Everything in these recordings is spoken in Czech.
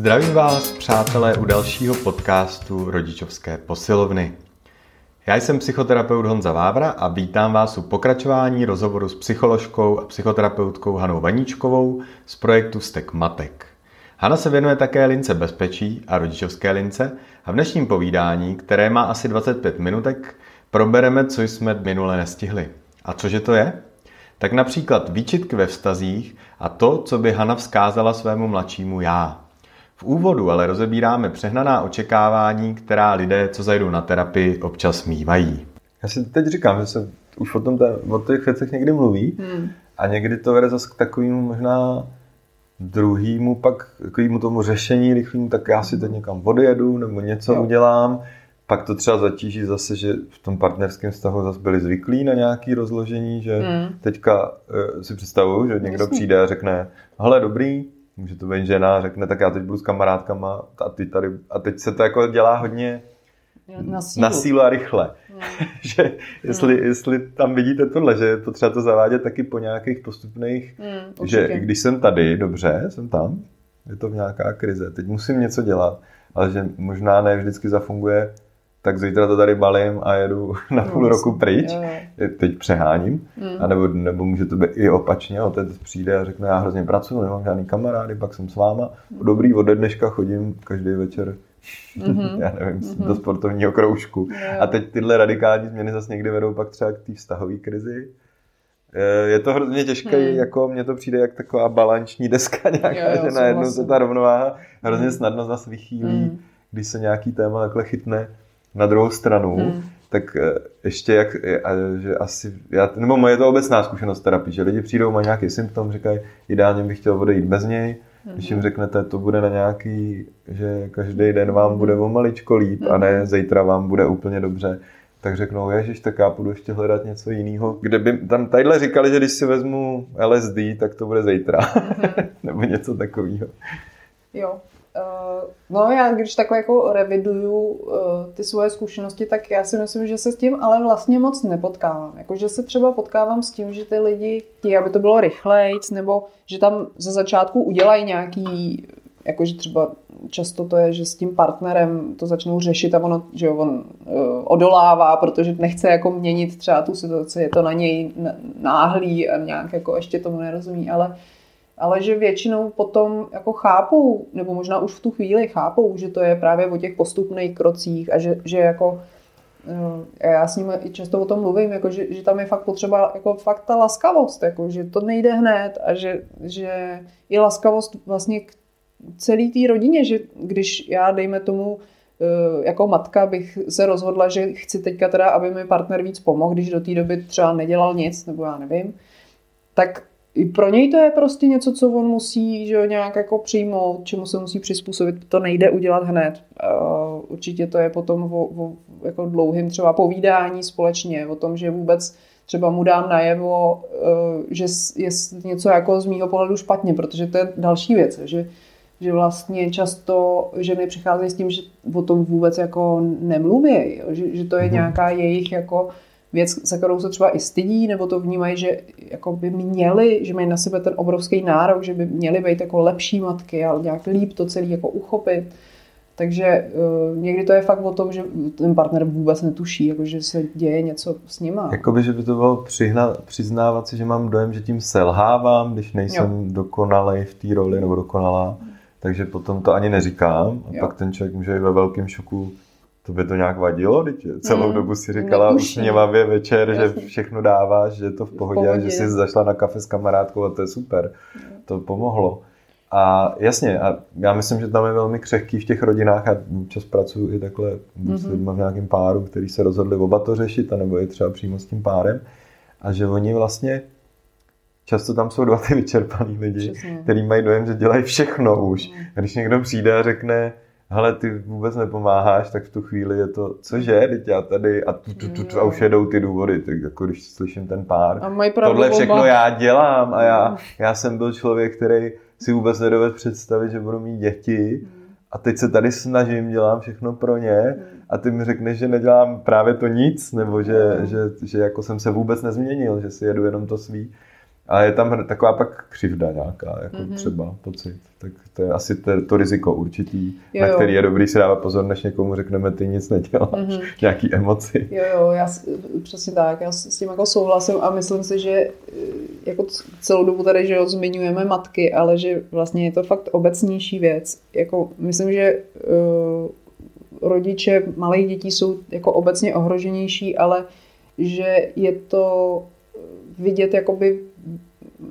Zdravím vás, přátelé, u dalšího podcastu Rodičovské posilovny. Já jsem psychoterapeut Honza Vávra a vítám vás u pokračování rozhovoru s psycholožkou a psychoterapeutkou Hanou Vaníčkovou z projektu Stek Matek. Hana se věnuje také lince bezpečí a rodičovské lince a v dnešním povídání, které má asi 25 minutek, probereme, co jsme minule nestihli. A cože to je? Tak například výčitky ve vztazích a to, co by Hana vzkázala svému mladšímu já. V úvodu ale rozebíráme přehnaná očekávání, která lidé, co zajdou na terapii, občas mývají. Já si teď říkám, že se už o, tom o těch věcech někdy mluví hmm. a někdy to vede zase k takovému možná druhýmu pak takovému tomu řešení rychlému, tak já si teď někam odjedu nebo něco jo. udělám. Pak to třeba zatíží zase, že v tom partnerském vztahu zase byli zvyklí na nějaké rozložení, že hmm. teďka uh, si představuju, že někdo Jasně. přijde a řekne, hele dobrý, může to být žena, řekne, tak já teď budu s kamarádkama a, ty tady, a teď se to jako dělá hodně na sílu, na sílu a rychle. Hmm. že jestli, hmm. jestli tam vidíte tohle, že je potřeba to zavádět taky po nějakých postupných, hmm, že když jsem tady, dobře, jsem tam, je to v nějaká krize, teď musím něco dělat, ale že možná ne vždycky zafunguje tak zítra to tady balím a jedu na půl no, roku pryč. Jo. Teď přeháním. Mm. A nebo, nebo může to být i opačně. Otec přijde a řekne, já hrozně pracuji, nemám žádný kamarády, pak jsem s váma. Mm. Dobrý, od dneška chodím každý večer mm-hmm. já nevím, mm-hmm. do sportovního kroužku. Jo. A teď tyhle radikální změny zase někdy vedou pak třeba k té vztahové krizi. Je to hrozně těžké, hmm. jako mně to přijde jak taková balanční deska nějaká, jo, jo, že najednou se ta rovnováha hrozně hmm. snadno zase vychýlí, hmm. když se nějaký téma takhle chytne na druhou stranu, hmm. tak eh, ještě jak, že asi, já, nebo moje to obecná zkušenost terapie, že lidi přijdou, mají nějaký symptom, říkají, ideálně bych chtěl odejít bez něj, hmm. když jim řeknete, to bude na nějaký, že každý den vám bude o maličko líp hmm. a ne hmm. zítra vám bude úplně dobře, tak řeknou, ježiš, tak já půjdu ještě hledat něco jiného. Kde by, tam tadyhle říkali, že když si vezmu LSD, tak to bude zítra. Mm-hmm. Nebo něco takového. Jo, Uh, no já když takhle jako reviduju uh, ty svoje zkušenosti, tak já si myslím, že se s tím ale vlastně moc nepotkávám. Jako, že se třeba potkávám s tím, že ty lidi chtějí, aby to bylo rychlejc, nebo že tam ze začátku udělají nějaký, jakože třeba často to je, že s tím partnerem to začnou řešit a ono, že on uh, odolává, protože nechce jako měnit třeba tu situaci, je to na něj náhlý a nějak jako ještě tomu nerozumí, ale ale že většinou potom jako chápou, nebo možná už v tu chvíli chápou, že to je právě o těch postupných krocích a že, že jako eh, já s nimi často o tom mluvím, jako že, že tam je fakt potřeba jako fakt ta laskavost, jako že to nejde hned a že, že je laskavost vlastně k celý té rodině, že když já, dejme tomu, eh, jako matka bych se rozhodla, že chci teďka teda, aby mi partner víc pomohl, když do té doby třeba nedělal nic, nebo já nevím, tak i pro něj to je prostě něco, co on musí že nějak jako přijmout, čemu se musí přizpůsobit. To nejde udělat hned. Určitě to je potom o, o jako dlouhým třeba povídání společně, o tom, že vůbec třeba mu dám najevo, e, že je něco jako z mýho pohledu špatně, protože to je další věc, že, že vlastně často ženy přicházejí s tím, že o tom vůbec jako nemluví, že, že to je mhm. nějaká jejich jako věc, za kterou se třeba i stydí, nebo to vnímají, že jako by měli, že mají na sebe ten obrovský nárok, že by měly být jako lepší matky a nějak líp to celé jako uchopit. Takže uh, někdy to je fakt o tom, že ten partner vůbec netuší, jako že se děje něco s nima. Jakoby, že by to bylo přihna, přiznávat si, že mám dojem, že tím selhávám, když nejsem jo. dokonalý v té roli nebo dokonalá. Takže potom to ani neříkám a jo. pak ten člověk může být ve velkém šoku to by to nějak vadilo, teď celou mm, dobu si říkala usměvavě večer, Jasně. že všechno dáváš, že je to v pohodě, v pohodě, že jsi zašla na kafe s kamarádkou a to je super. Mm. To pomohlo. A jasně, a já myslím, že tam je velmi křehký v těch rodinách a čas pracuji i takhle mm-hmm. s lidmi v nějakém páru, který se rozhodli oba to řešit, anebo je třeba přímo s tím párem. A že oni vlastně, často tam jsou dva ty vyčerpaný lidi, Přesně. který mají dojem, že dělají všechno už. A když někdo přijde a řekne, hele, ty vůbec nepomáháš, tak v tu chvíli je to, cože, teď já tady, a, tu, tu, tu, tu, a už jedou ty důvody, tak jako když slyším ten pár, a tohle všechno oba. já dělám a já, já jsem byl člověk, který si vůbec nedoved představit, že budu mít děti. A teď se tady snažím, dělám všechno pro ně a ty mi řekneš, že nedělám právě to nic, nebo že, že, že jako jsem se vůbec nezměnil, že si jedu jenom to svý. Ale je tam taková pak křivda nějaká, jako mm-hmm. třeba pocit. Tak to je asi to, to riziko určitý, jo, na který je dobrý si dávat pozor, než někomu řekneme, ty nic neděláš, mm-hmm. nějaký emoci. Jo, jo, já přesně tak, já s tím jako souhlasím a myslím si, že eh, jako celou dobu tady, že jo, zmiňujeme matky, ale že vlastně je to fakt obecnější věc. Jako myslím, že uh, rodiče malých dětí jsou jako obecně ohroženější, ale že je to vidět jakoby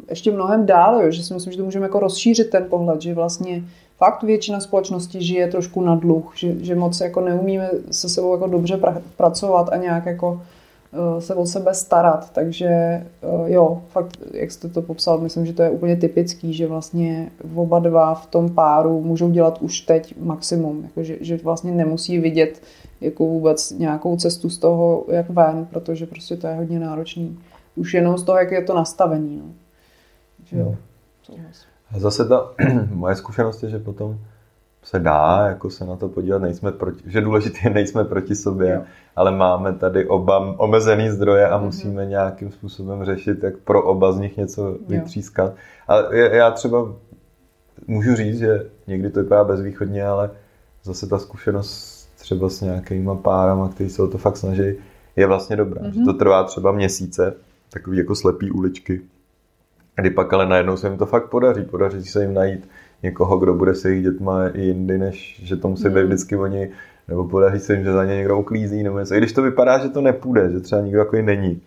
ještě mnohem dál, jo, že si myslím, že to můžeme jako rozšířit ten pohled, že vlastně fakt většina společnosti žije trošku na dluh, že, že moc jako neumíme se sebou jako dobře pra, pracovat a nějak jako uh, se o sebe starat, takže uh, jo, fakt, jak jste to popsal, myslím, že to je úplně typický, že vlastně oba dva v tom páru můžou dělat už teď maximum, jako že, že vlastně nemusí vidět jako vůbec nějakou cestu z toho, jak ven, protože prostě to je hodně náročný už jenom z toho, jak je to nastavení. No. Že jo. A zase ta moje zkušenost je, že potom se dá jako se na to podívat, nejsme proti, že důležité je, nejsme proti sobě, jo. ale máme tady oba omezený zdroje a mm-hmm. musíme nějakým způsobem řešit, jak pro oba z nich něco vytřískat. Ale já třeba můžu říct, že někdy to vypadá bezvýchodně, ale zase ta zkušenost třeba s nějakýma párama, kteří se o to fakt snaží, je vlastně dobrá. Mm-hmm. Že to trvá třeba měsíce, takový jako slepý uličky. Kdy pak ale najednou se jim to fakt podaří. Podaří se jim najít někoho, kdo bude se jejich dětma i jindy, než že to musí být hmm. vždycky oni, nebo podaří se jim, že za ně někdo uklízí, nebo něco. I když to vypadá, že to nepůjde, že třeba nikdo takový není.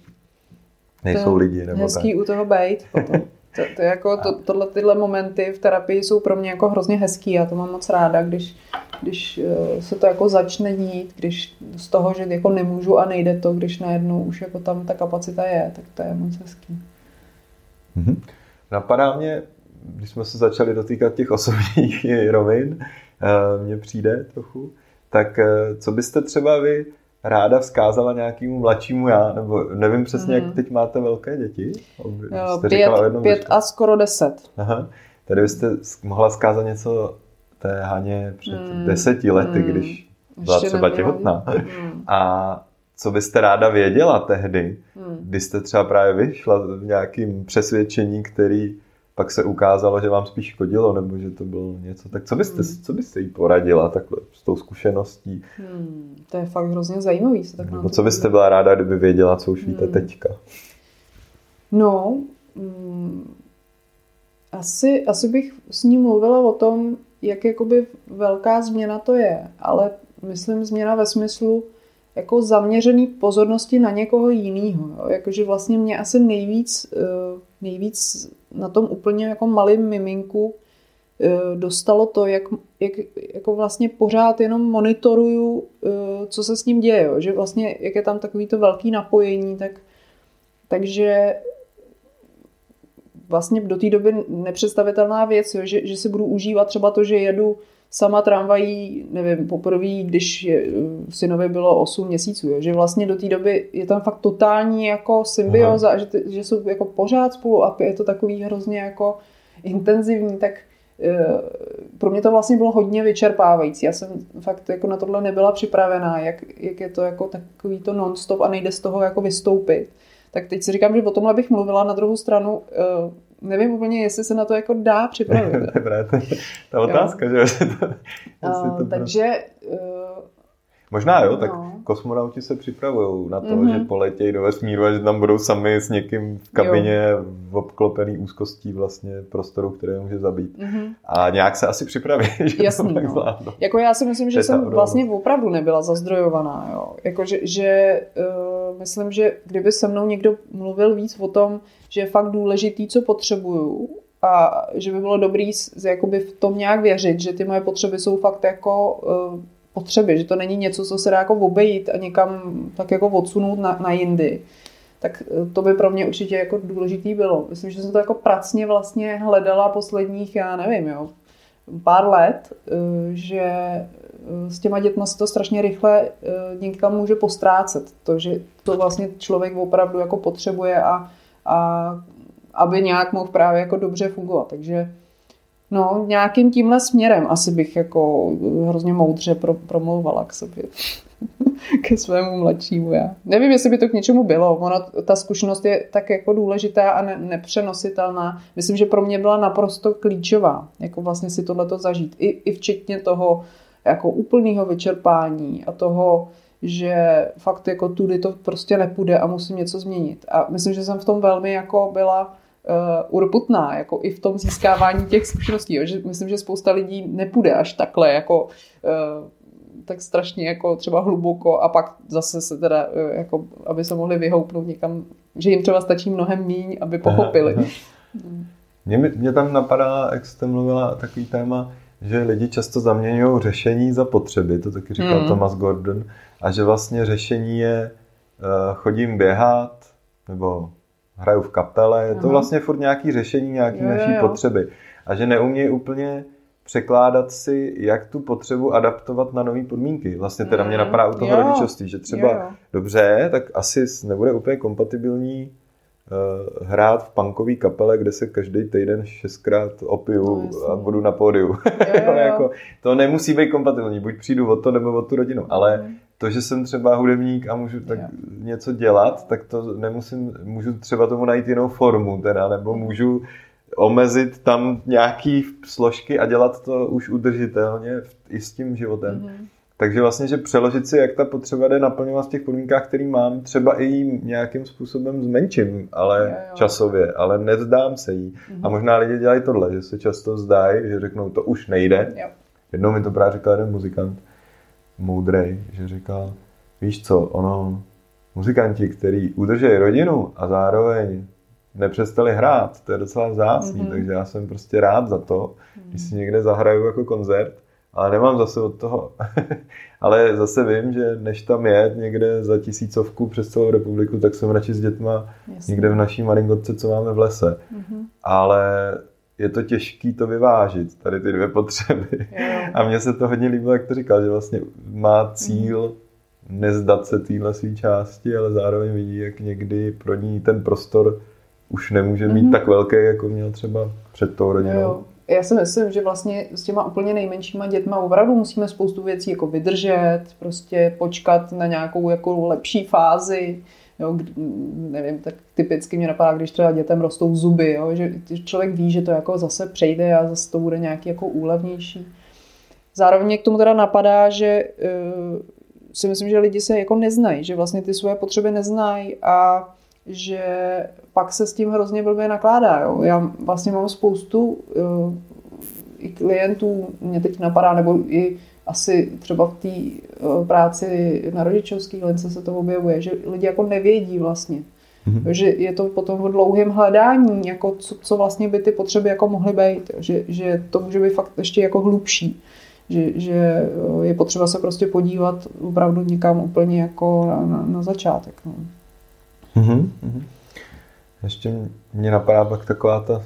Nejsou to lidi. Nebo hezký tak. u toho být potom. To, to jako to, tohle, tyhle momenty v terapii jsou pro mě jako hrozně hezký. Já to mám moc ráda, když, když eh, se to jako začne dít, když z toho, že jako nemůžu a nejde to, když najednou už jako tam ta kapacita je, tak to je moc hezký. Mm-hmm. Napadá mě, když jsme se začali dotýkat těch osobních rovin, eh, mně přijde trochu, tak eh, co byste třeba vy ráda vzkázala nějakému mladšímu já, nebo nevím přesně, mm. jak mhm. teď máte velké děti? Jo, pět, pět a skoro deset. Aha. Tady byste mohla zkázat něco té Haně před mm. deseti lety, mm. když byla Ještě třeba těhotná. Mm. A co byste ráda věděla tehdy, mm. kdy jste třeba právě vyšla v nějakým přesvědčení, který pak se ukázalo, že vám spíš škodilo, nebo že to bylo něco. Tak co byste, hmm. co byste jí poradila takhle s tou zkušeností? Hmm, to je fakt hrozně zajímavý. Se tak nebo co byste byla ráda, kdyby věděla, co už víte hmm. teďka? No, hmm, asi, asi bych s ní mluvila o tom, jak jakoby velká změna to je, ale myslím změna ve smyslu jako zaměřený pozornosti na někoho jiného. Jakože vlastně mě asi nejvíc, eh, nejvíc na tom úplně jako malým miminku eh, dostalo to, jak, jak jako vlastně pořád jenom monitoruju, eh, co se s ním děje. Jo. Že vlastně, jak je tam takový to velký napojení, tak takže vlastně do té doby nepředstavitelná věc, jo, že, že si budu užívat třeba to, že jedu sama tramvají, nevím, poprvé, když je, synovi bylo 8 měsíců, jo, že vlastně do té doby je tam fakt totální jako symbioza, že, že jsou jako pořád spolu a je to takový hrozně jako intenzivní, tak e, pro mě to vlastně bylo hodně vyčerpávající. Já jsem fakt jako na tohle nebyla připravená, jak, jak je to jako takový to non-stop a nejde z toho jako vystoupit. Tak teď si říkám, že o tomhle bych mluvila na druhou stranu. Nevím úplně, jestli se na to jako dá připravit. To je ta otázka, jo. že? to, uh, to takže... Uh, Možná jo, tak no. kosmonauti se připravují na to, mm-hmm. že poletějí do vesmíru a že tam budou sami s někým v kabině v obklopený úzkostí vlastně prostoru, které může zabít. Mm-hmm. A nějak se asi připraví, že Jasný, to tak no. Jako já si myslím, že jsem vlastně opravdu nebyla zazdrojovaná. Jo. Jako, že, že uh, myslím, že kdyby se mnou někdo mluvil víc o tom, že je fakt důležitý, co potřebuju a že by bylo dobrý jakoby v tom nějak věřit, že ty moje potřeby jsou fakt jako uh, potřeby, že to není něco, co se dá jako obejít a někam tak jako odsunout na, na jindy. Tak uh, to by pro mě určitě jako důležitý bylo. Myslím, že jsem to jako pracně vlastně hledala posledních, já nevím, jo, pár let, uh, že s těma dětma se to strašně rychle někam může postrácet. To, že to vlastně člověk opravdu jako potřebuje a a aby nějak mohl právě jako dobře fungovat. Takže no, nějakým tímhle směrem asi bych jako hrozně moudře pro, promlouvala k sobě. ke svému mladšímu já. Nevím, jestli by to k něčemu bylo. Ona, ta zkušenost je tak jako důležitá a ne, nepřenositelná. Myslím, že pro mě byla naprosto klíčová, jako vlastně si tohleto zažít. I, i včetně toho jako úplného vyčerpání a toho, že fakt jako tudy to prostě nepůjde a musím něco změnit. A myslím, že jsem v tom velmi jako byla uh, urputná, jako i v tom získávání těch zkušeností. Jo. Že myslím, že spousta lidí nepůjde až takhle, jako uh, tak strašně jako třeba hluboko a pak zase se teda, uh, jako, aby se mohli vyhoupnout někam, že jim třeba stačí mnohem míň, aby pochopili. Aha, aha. Mě, mě tam napadá, jak jste mluvila, takový téma, že lidi často zaměňují řešení za potřeby, to taky říkal mm. Thomas Gordon, a že vlastně řešení je uh, chodím běhat, nebo hraju v kapele, je to vlastně furt nějaký řešení nějaký jo, naší jo. potřeby. A že neumějí úplně překládat si, jak tu potřebu adaptovat na nové podmínky. Vlastně teda mě mm. napadá u toho jo. rodičovství, že třeba jo, jo. dobře, tak asi nebude úplně kompatibilní uh, hrát v punkové kapele, kde se každý týden šestkrát opiju no, a budu na pódiu. jako, to nemusí být kompatibilní, buď přijdu o to nebo o tu rodinu, ale mm. to, že jsem třeba hudebník a můžu tak jo. něco dělat, tak to nemusím, můžu třeba tomu najít jinou formu teda, nebo můžu omezit tam nějaký složky a dělat to už udržitelně i s tím životem. Mm. Takže vlastně, že přeložit si, jak ta potřeba jde naplňovat v těch podmínkách, který mám, třeba i nějakým způsobem zmenším, ale jo, jo. časově, ale nevzdám se jí. Mm-hmm. A možná lidi dělají tohle, že se často vzdají, že řeknou, to už nejde. Jo. Jednou mi to právě říkal jeden muzikant, moudrej, že říkal, víš co, ono, muzikanti, který udržejí rodinu a zároveň nepřestali hrát, to je docela vzácný, mm-hmm. takže já jsem prostě rád za to, když si někde zahraju jako koncert, ale nemám zase od toho. ale zase vím, že než tam je někde za tisícovku přes celou republiku, tak jsem radši s dětma Jasně. někde v naší maringotce, co máme v lese. Mm-hmm. Ale je to těžký to vyvážit, tady ty dvě potřeby. Yeah. A mně se to hodně líbilo, jak to říkal, že vlastně má cíl mm-hmm. nezdat se téhle své části, ale zároveň vidí, jak někdy pro ní ten prostor už nemůže mít mm-hmm. tak velký, jako měl třeba před tou rodinou. Jo, já si myslím, že vlastně s těma úplně nejmenšíma dětma opravdu musíme spoustu věcí jako vydržet, prostě počkat na nějakou jako lepší fázi, jo, nevím, tak typicky mě napadá, když třeba dětem rostou zuby, jo, že člověk ví, že to jako zase přejde a zase to bude nějaký jako úlevnější. Zároveň k tomu teda napadá, že uh, si myslím, že lidi se jako neznají, že vlastně ty svoje potřeby neznají a že pak se s tím hrozně blbě nakládá. Jo. Já vlastně mám spoustu uh, i klientů, mě teď napadá, nebo i asi třeba v té uh, práci na rodičovský lince se to objevuje, že lidi jako nevědí vlastně. Mm-hmm. Že je to potom v dlouhém hledání, jako co, co vlastně by ty potřeby jako mohly být. Že, že to může být fakt ještě jako hlubší. Že, že eh, je potřeba se prostě podívat opravdu někam úplně jako na, na, na začátek. No. Mm-hmm. Ještě mě napadá pak taková ta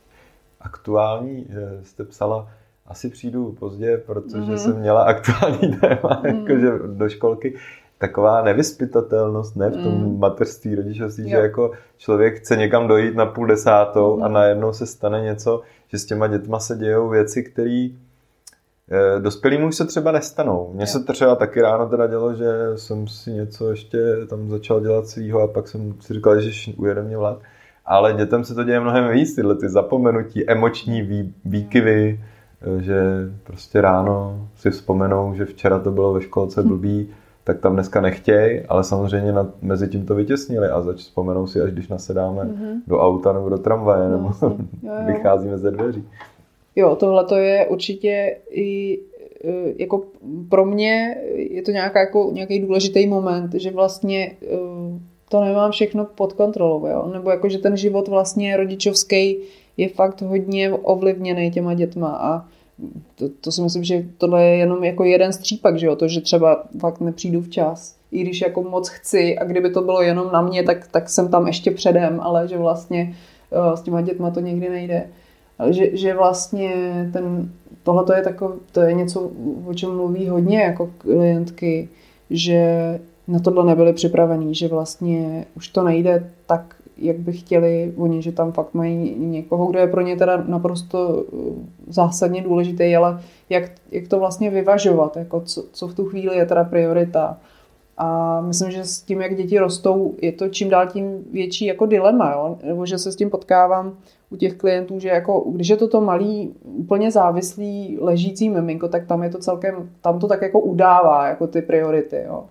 aktuální, že jste psala, asi přijdu pozdě, protože mm-hmm. jsem měla aktuální téma, mm. jakože do školky, taková nevyspytatelnost, ne, v tom mm. mateřství, rodičovství, že jako člověk chce někam dojít na půl desátou mm. a najednou se stane něco, že s těma dětma se dějou věci, které dospělým už se třeba nestanou. Mně se třeba taky ráno teda dělo, že jsem si něco ještě tam začal dělat svýho a pak jsem si říkal, že ujede mě vlak. Ale dětem se to děje mnohem víc, tyhle ty zapomenutí, emoční vý, výkyvy, eh, že prostě ráno si vzpomenou, že včera to bylo ve školce hm. blbý, tak tam dneska nechtějí, ale samozřejmě na, mezi tím to vytěsnili a zač vzpomenou si, až když nasedáme mm-hmm. do auta nebo do tramvaje, nebo no, jo, jo. vycházíme ze dveří. Jo, tohle to je určitě i e, jako pro mě je to nějaká, jako, nějaký důležitý moment, že vlastně e, to nemám všechno pod kontrolou, jo? nebo jako, že ten život vlastně rodičovský je fakt hodně ovlivněný těma dětma a to, to si myslím, že tohle je jenom jako jeden střípak, že jo, to, že třeba fakt nepřijdu včas, i když jako moc chci a kdyby to bylo jenom na mě, tak, tak jsem tam ještě předem, ale že vlastně uh, s těma dětma to někdy nejde že, že vlastně ten, tohle je, takov, to je něco, o čem mluví hodně jako klientky, že na tohle nebyli připravení, že vlastně už to nejde tak jak by chtěli oni, že tam fakt mají někoho, kdo je pro ně teda naprosto eh, zásadně důležitý, ale jak, jak to vlastně vyvažovat, jako co, co v tu chvíli je teda priorita. A myslím, že s tím, jak děti rostou, je to čím dál tím větší jako dilema, jo? nebo že se s tím potkávám u těch klientů, že jako, když je to to malý, úplně závislý ležící miminko, tak tam je to celkem, tam to tak jako udává, jako ty priority, jo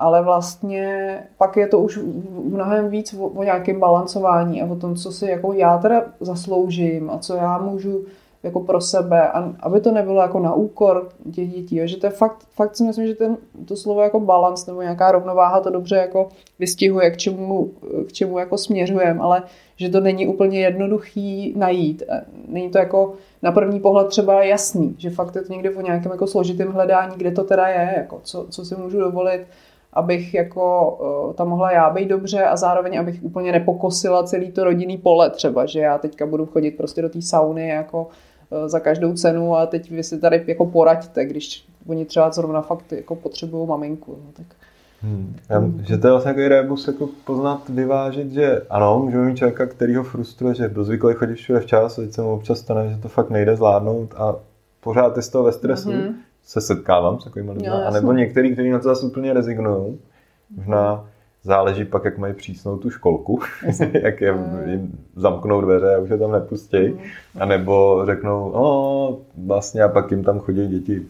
ale vlastně pak je to už mnohem víc o, o nějakém balancování a o tom, co si jako já teda zasloužím a co já můžu jako pro sebe, a aby to nebylo jako na úkor těch dětí, jo? že to je fakt, fakt si myslím, že ten, to slovo jako balans nebo nějaká rovnováha to dobře jako vystihuje, k čemu, k čemu jako směřujeme, ale že to není úplně jednoduchý najít. Není to jako na první pohled třeba jasný, že fakt je to někde o nějakém jako složitém hledání, kde to teda je, jako co, co si můžu dovolit, abych jako uh, tam mohla já být dobře a zároveň abych úplně nepokosila celý to rodinný pole třeba, že já teďka budu chodit prostě do té sauny jako za každou cenu a teď vy si tady jako poraďte, když oni třeba zrovna fakt jako potřebují maminku. No, tak. Hmm. Já, že to je vlastně takový rebus jako poznat, vyvážit, že ano, můžeme mít člověka, který ho frustruje, že do zvyklý chodit všude včas, teď se mu občas stane, že to fakt nejde zvládnout a pořád je z toho ve stresu, mm-hmm se setkávám s takovými lidmi, anebo některý, kteří na to zase úplně rezignují. Možná záleží pak, jak mají přísnou tu školku, jak je jim zamknou dveře a už je tam nepustí. Mm. A nebo řeknou, o, vlastně a pak jim tam chodí děti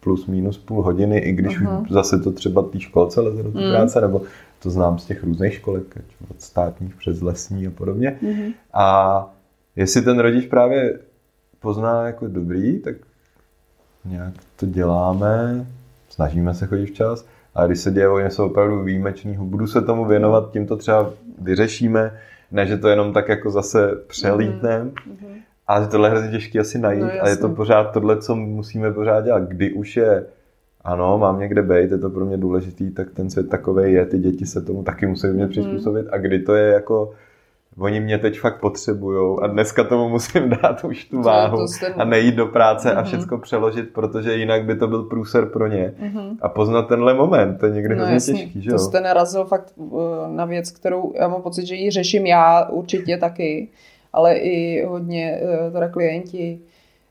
plus minus půl hodiny, i když uh-huh. zase to třeba té školce leze do té mm. práce, nebo to znám z těch různých školek, od státních přes lesní a podobně. Mm-hmm. A jestli ten rodič právě pozná jako dobrý, tak nějak to děláme, snažíme se chodit včas, a když se děje o něco opravdu výjimečného, budu se tomu věnovat, tím to třeba vyřešíme, ne, že to jenom tak jako zase přelítneme, mm-hmm. ale tohle je hrozně těžké asi najít no, a je to pořád tohle, co musíme pořád dělat. Kdy už je, ano, mám někde být, je to pro mě důležitý, tak ten svět takový je, ty děti se tomu taky musí mě mm-hmm. přizpůsobit a kdy to je jako oni mě teď fakt potřebujou a dneska tomu musím dát už tu váhu ten... a nejít do práce mm-hmm. a mhm. všechno přeložit, protože jinak by to byl průser pro ně. Mm-hmm. A poznat tenhle moment, to je někdy no, hrozně těžký. Že to jste narazil fakt uh, na věc, kterou já mám pocit, že ji řeším já určitě taky, ale i hodně uh, teda klienti.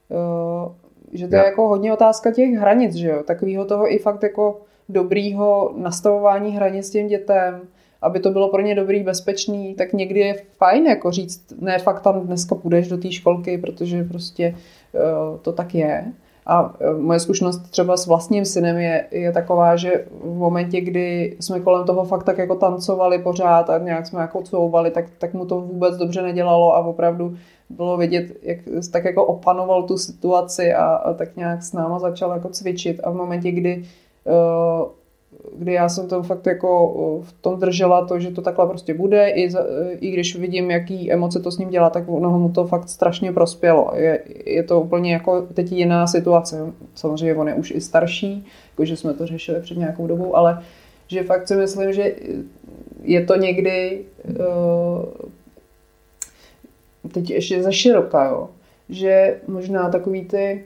Uh, že to je jako hodně otázka těch hranic, že jo? Takovýho toho i fakt jako dobrýho nastavování hranic těm dětem, aby to bylo pro ně dobrý, bezpečný, tak někdy je fajn jako říct, ne fakt tam dneska půjdeš do té školky, protože prostě uh, to tak je. A uh, moje zkušenost třeba s vlastním synem je, je taková, že v momentě, kdy jsme kolem toho fakt tak jako tancovali pořád a nějak jsme jako couvali, tak, tak mu to vůbec dobře nedělalo a opravdu bylo vidět, jak tak jako opanoval tu situaci a, a tak nějak s náma začal jako cvičit a v momentě, kdy uh, kdy já jsem to fakt jako v tom držela to, že to takhle prostě bude, i, za, i když vidím, jaký emoce to s ním dělá, tak ono mu to fakt strašně prospělo. Je, je to úplně jako teď jiná situace. Samozřejmě on je už i starší, jakože jsme to řešili před nějakou dobou, ale že fakt si myslím, že je to někdy teď ještě za široká, jo. že možná takový ty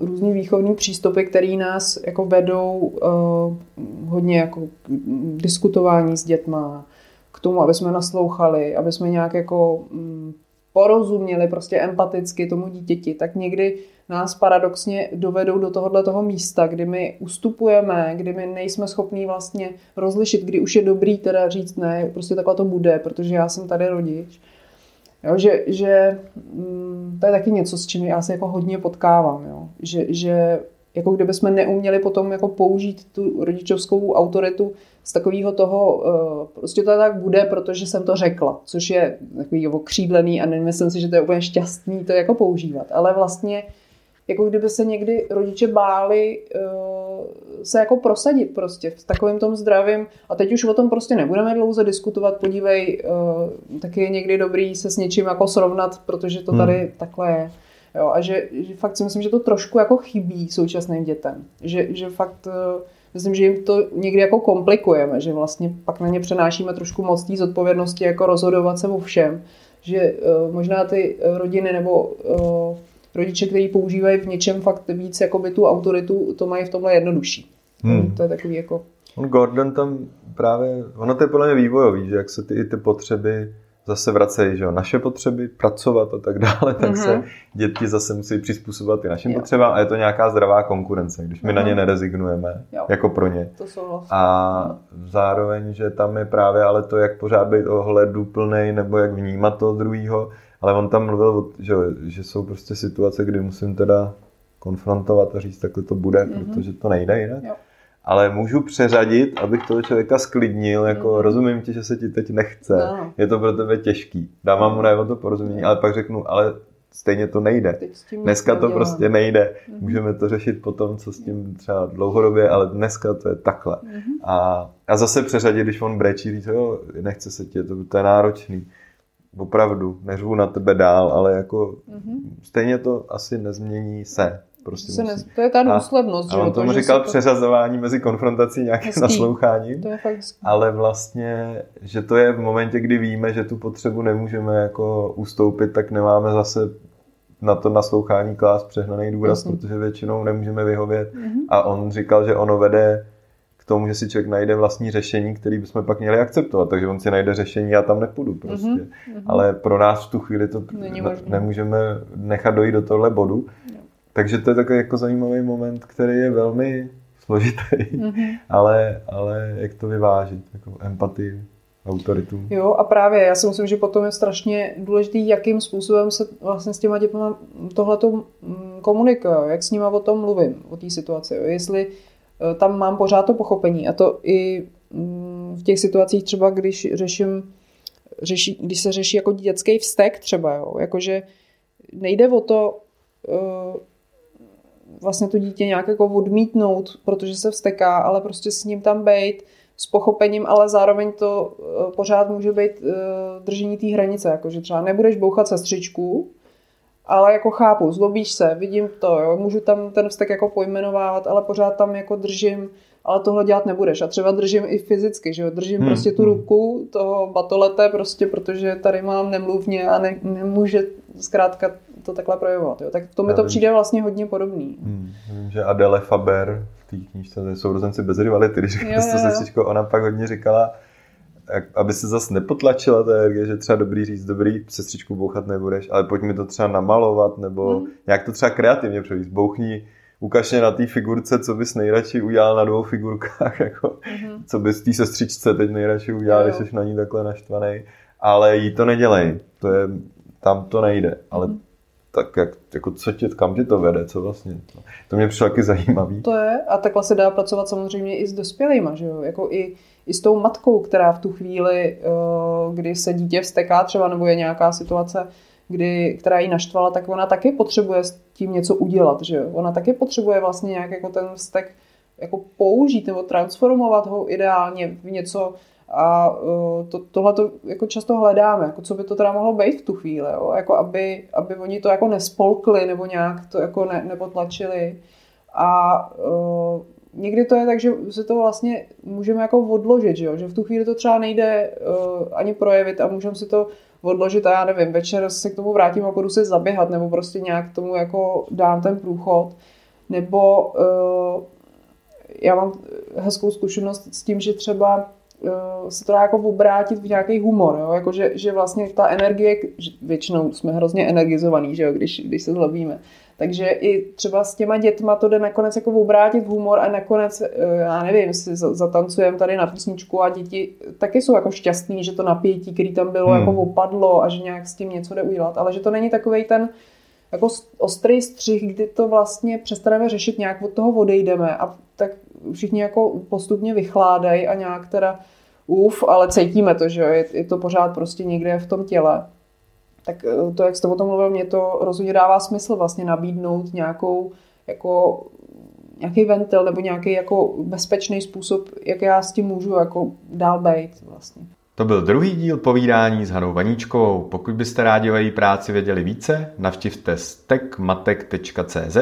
různý výchovní přístupy, které nás jako vedou uh, hodně jako diskutování s dětma, k tomu, aby jsme naslouchali, aby jsme nějak jako um, porozuměli prostě empaticky tomu dítěti, tak někdy nás paradoxně dovedou do tohohle toho místa, kdy my ustupujeme, kdy my nejsme schopní vlastně rozlišit, kdy už je dobrý teda říct ne, prostě takhle to bude, protože já jsem tady rodič. Jo, že, že mm, to je taky něco, s čím já se jako hodně potkávám. Jo. Že, že jako kdyby jsme neuměli potom jako použít tu rodičovskou autoritu z takového toho, uh, prostě to tak bude, protože jsem to řekla, což je takový okřídlený a nemyslím si, že to je úplně šťastný to jako používat. Ale vlastně jako kdyby se někdy rodiče báli uh, se jako prosadit prostě v takovém tom zdravím a teď už o tom prostě nebudeme dlouze diskutovat, podívej, uh, taky je někdy dobrý se s něčím jako srovnat, protože to tady hmm. takhle je. Jo, a že, že fakt si myslím, že to trošku jako chybí současným dětem. Že, že fakt uh, myslím, že jim to někdy jako komplikujeme, že vlastně pak na ně přenášíme trošku moc té zodpovědnosti jako rozhodovat se o všem. Že uh, možná ty rodiny nebo uh, rodiče, kteří používají v něčem fakt víc jako by tu autoritu, to mají v tomhle jednodušší. Hmm. To je takový jako On Gordon tam právě, ono to je podle mě vývojový, že jak se ty, ty potřeby zase vracejí, že jo, naše potřeby, pracovat a tak dále, tak mm-hmm. se mhm. děti zase musí přizpůsobovat i našim jo. potřebám a je to nějaká zdravá konkurence, když my mm-hmm. na ně mhm. nerezignujeme, jo. jako pro ně. To souhlasím. A zároveň, že tam je právě ale to, jak pořád být ohleduplnej nebo jak vnímat toho druhého, ale on tam mluvil, že, že jsou prostě situace, kdy musím teda konfrontovat a říct, takhle to bude, mm-hmm. protože to nejde jinak. Jo ale můžu přeřadit, abych toho člověka sklidnil, jako mm. rozumím ti, že se ti teď nechce, no. je to pro tebe těžký, dávám mu najevo to porozumění, ale pak řeknu, ale stejně to nejde. Dneska to prostě nejde. Mm. Můžeme to řešit potom, co s tím třeba dlouhodobě, ale dneska to je takhle. Mm. A, a zase přeřadit, když on brečí, říct, jo, nechce se tě, to, to je náročný. Opravdu, neřvu na tebe dál, ale jako mm. stejně to asi nezmění se. Prostě se ne, to je ta důslednost. A, a on tomu to, říkal to... přeřazování mezi konfrontací nějakým hezký. nasloucháním. To je fakt ale vlastně, že to je v momentě, kdy víme, že tu potřebu nemůžeme jako ustoupit, tak nemáme zase na to naslouchání klás přehnaný důraz, Jasný. protože většinou nemůžeme vyhovět. Mm-hmm. A on říkal, že ono vede k tomu, že si člověk najde vlastní řešení, který bychom pak měli akceptovat. Takže on si najde řešení, já tam nepůjdu prostě. Mm-hmm. Ale pro nás v tu chvíli to ne- nemůžeme nechat dojít do tohle bodu. Takže to je takový jako zajímavý moment, který je velmi složitý, mm-hmm. ale, ale jak to vyvážit, jako empatii, autoritu. Jo a právě já si myslím, že potom je strašně důležitý, jakým způsobem se vlastně s těma dětmi tohleto mm, komunikuje, jak s nima o tom mluvím, o té situaci. Jestli tam mám pořád to pochopení. A to i mm, v těch situacích třeba, když řeším, řeší, když se řeší jako dětský vztek třeba, jo, jakože nejde o to, e, vlastně to dítě nějak jako odmítnout, protože se vsteká, ale prostě s ním tam být s pochopením, ale zároveň to eh, pořád může být držení té hranice, jako že třeba nebudeš bouchat sestřičku, ale jako chápu, zlobíš se, vidím to, jo, můžu tam ten vztek jako pojmenovat, ale pořád tam jako držím, ale tohle dělat nebudeš. A třeba držím i fyzicky, že jo, držím hmm. prostě tu hmm. ruku toho batolete prostě, protože tady mám nemluvně a ne, nemůže zkrátka to takhle projevovat. Jo. Tak to mi to vím, přijde vlastně hodně podobný. Hmm, vím, že Adele Faber v té knížce Sourozenci bez rivality, když říkala to sestřičko, ona pak hodně říkala, aby se zase nepotlačila ta energie, že třeba dobrý říct, dobrý, sestřičku bouchat nebudeš, ale pojď mi to třeba namalovat, nebo hmm. nějak to třeba kreativně převíst. Bouchni, ukaž mě na té figurce, co bys nejradši udělal na dvou figurkách, jako, mm-hmm. co bys té sestřičce teď nejradši udělal, když jsi na ní takhle naštvaný, ale jí to nedělej, to je, tam to nejde, ale mm-hmm tak jak, jako co tě, kam tě to vede, co vlastně, to, to mě přišlo taky zajímavý. To je a takhle se dá pracovat samozřejmě i s dospělýma, že jo, jako i, i s tou matkou, která v tu chvíli, uh, kdy se dítě vsteká třeba, nebo je nějaká situace, kdy, která ji naštvala, tak ona taky potřebuje s tím něco udělat, že jo, ona taky potřebuje vlastně nějak jako ten vztek jako použít nebo transformovat ho ideálně v něco, a uh, to, tohle to jako často hledáme, jako co by to teda mohlo být v tu chvíli, jo? Jako aby, aby oni to jako nespolkli nebo nějak to jako ne, nepotlačili. A uh, někdy to je tak, že se to vlastně můžeme jako odložit, že, jo? že v tu chvíli to třeba nejde uh, ani projevit a můžeme si to odložit a já nevím, večer se k tomu vrátím a budu se zaběhat nebo prostě nějak tomu jako dám ten průchod. Nebo uh, já mám hezkou zkušenost s tím, že třeba Eh, se to dá jako obrátit v nějaký humor, jo? Jako, že, že vlastně ta energie, většinou jsme hrozně energizovaný, že jo? Když, když se zlobíme. Takže i třeba s těma dětma to jde nakonec jako obrátit v humor a nakonec, eh, já nevím, si zatancujeme tady na písničku a děti taky jsou jako šťastný, že to napětí, který tam bylo, hmm. jako opadlo a že nějak s tím něco jde udělat. Ale že to není takový ten jako ostrý střih, kdy to vlastně přestaneme řešit, nějak od toho odejdeme a tak všichni jako postupně vychládají a nějak teda uf, ale cítíme to, že je, je to pořád prostě někde v tom těle. Tak eh, to, jak jste o tom mluvil, mě to rozhodně dává smysl vlastně nabídnout nějakou jako nějaký ventil nebo nějaký jako bezpečný způsob, jak já s tím můžu jako dál být vlastně. To byl druhý díl povídání s Hanou Vaníčkovou. Pokud byste rádi o její práci věděli více, navštivte stekmatek.cz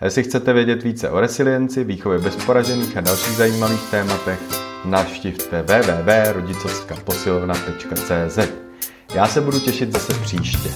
a jestli chcete vědět více o resilienci, výchově bezporažených a dalších zajímavých tématech, navštivte www.rodicovskaposilovna.cz Já se budu těšit zase příště.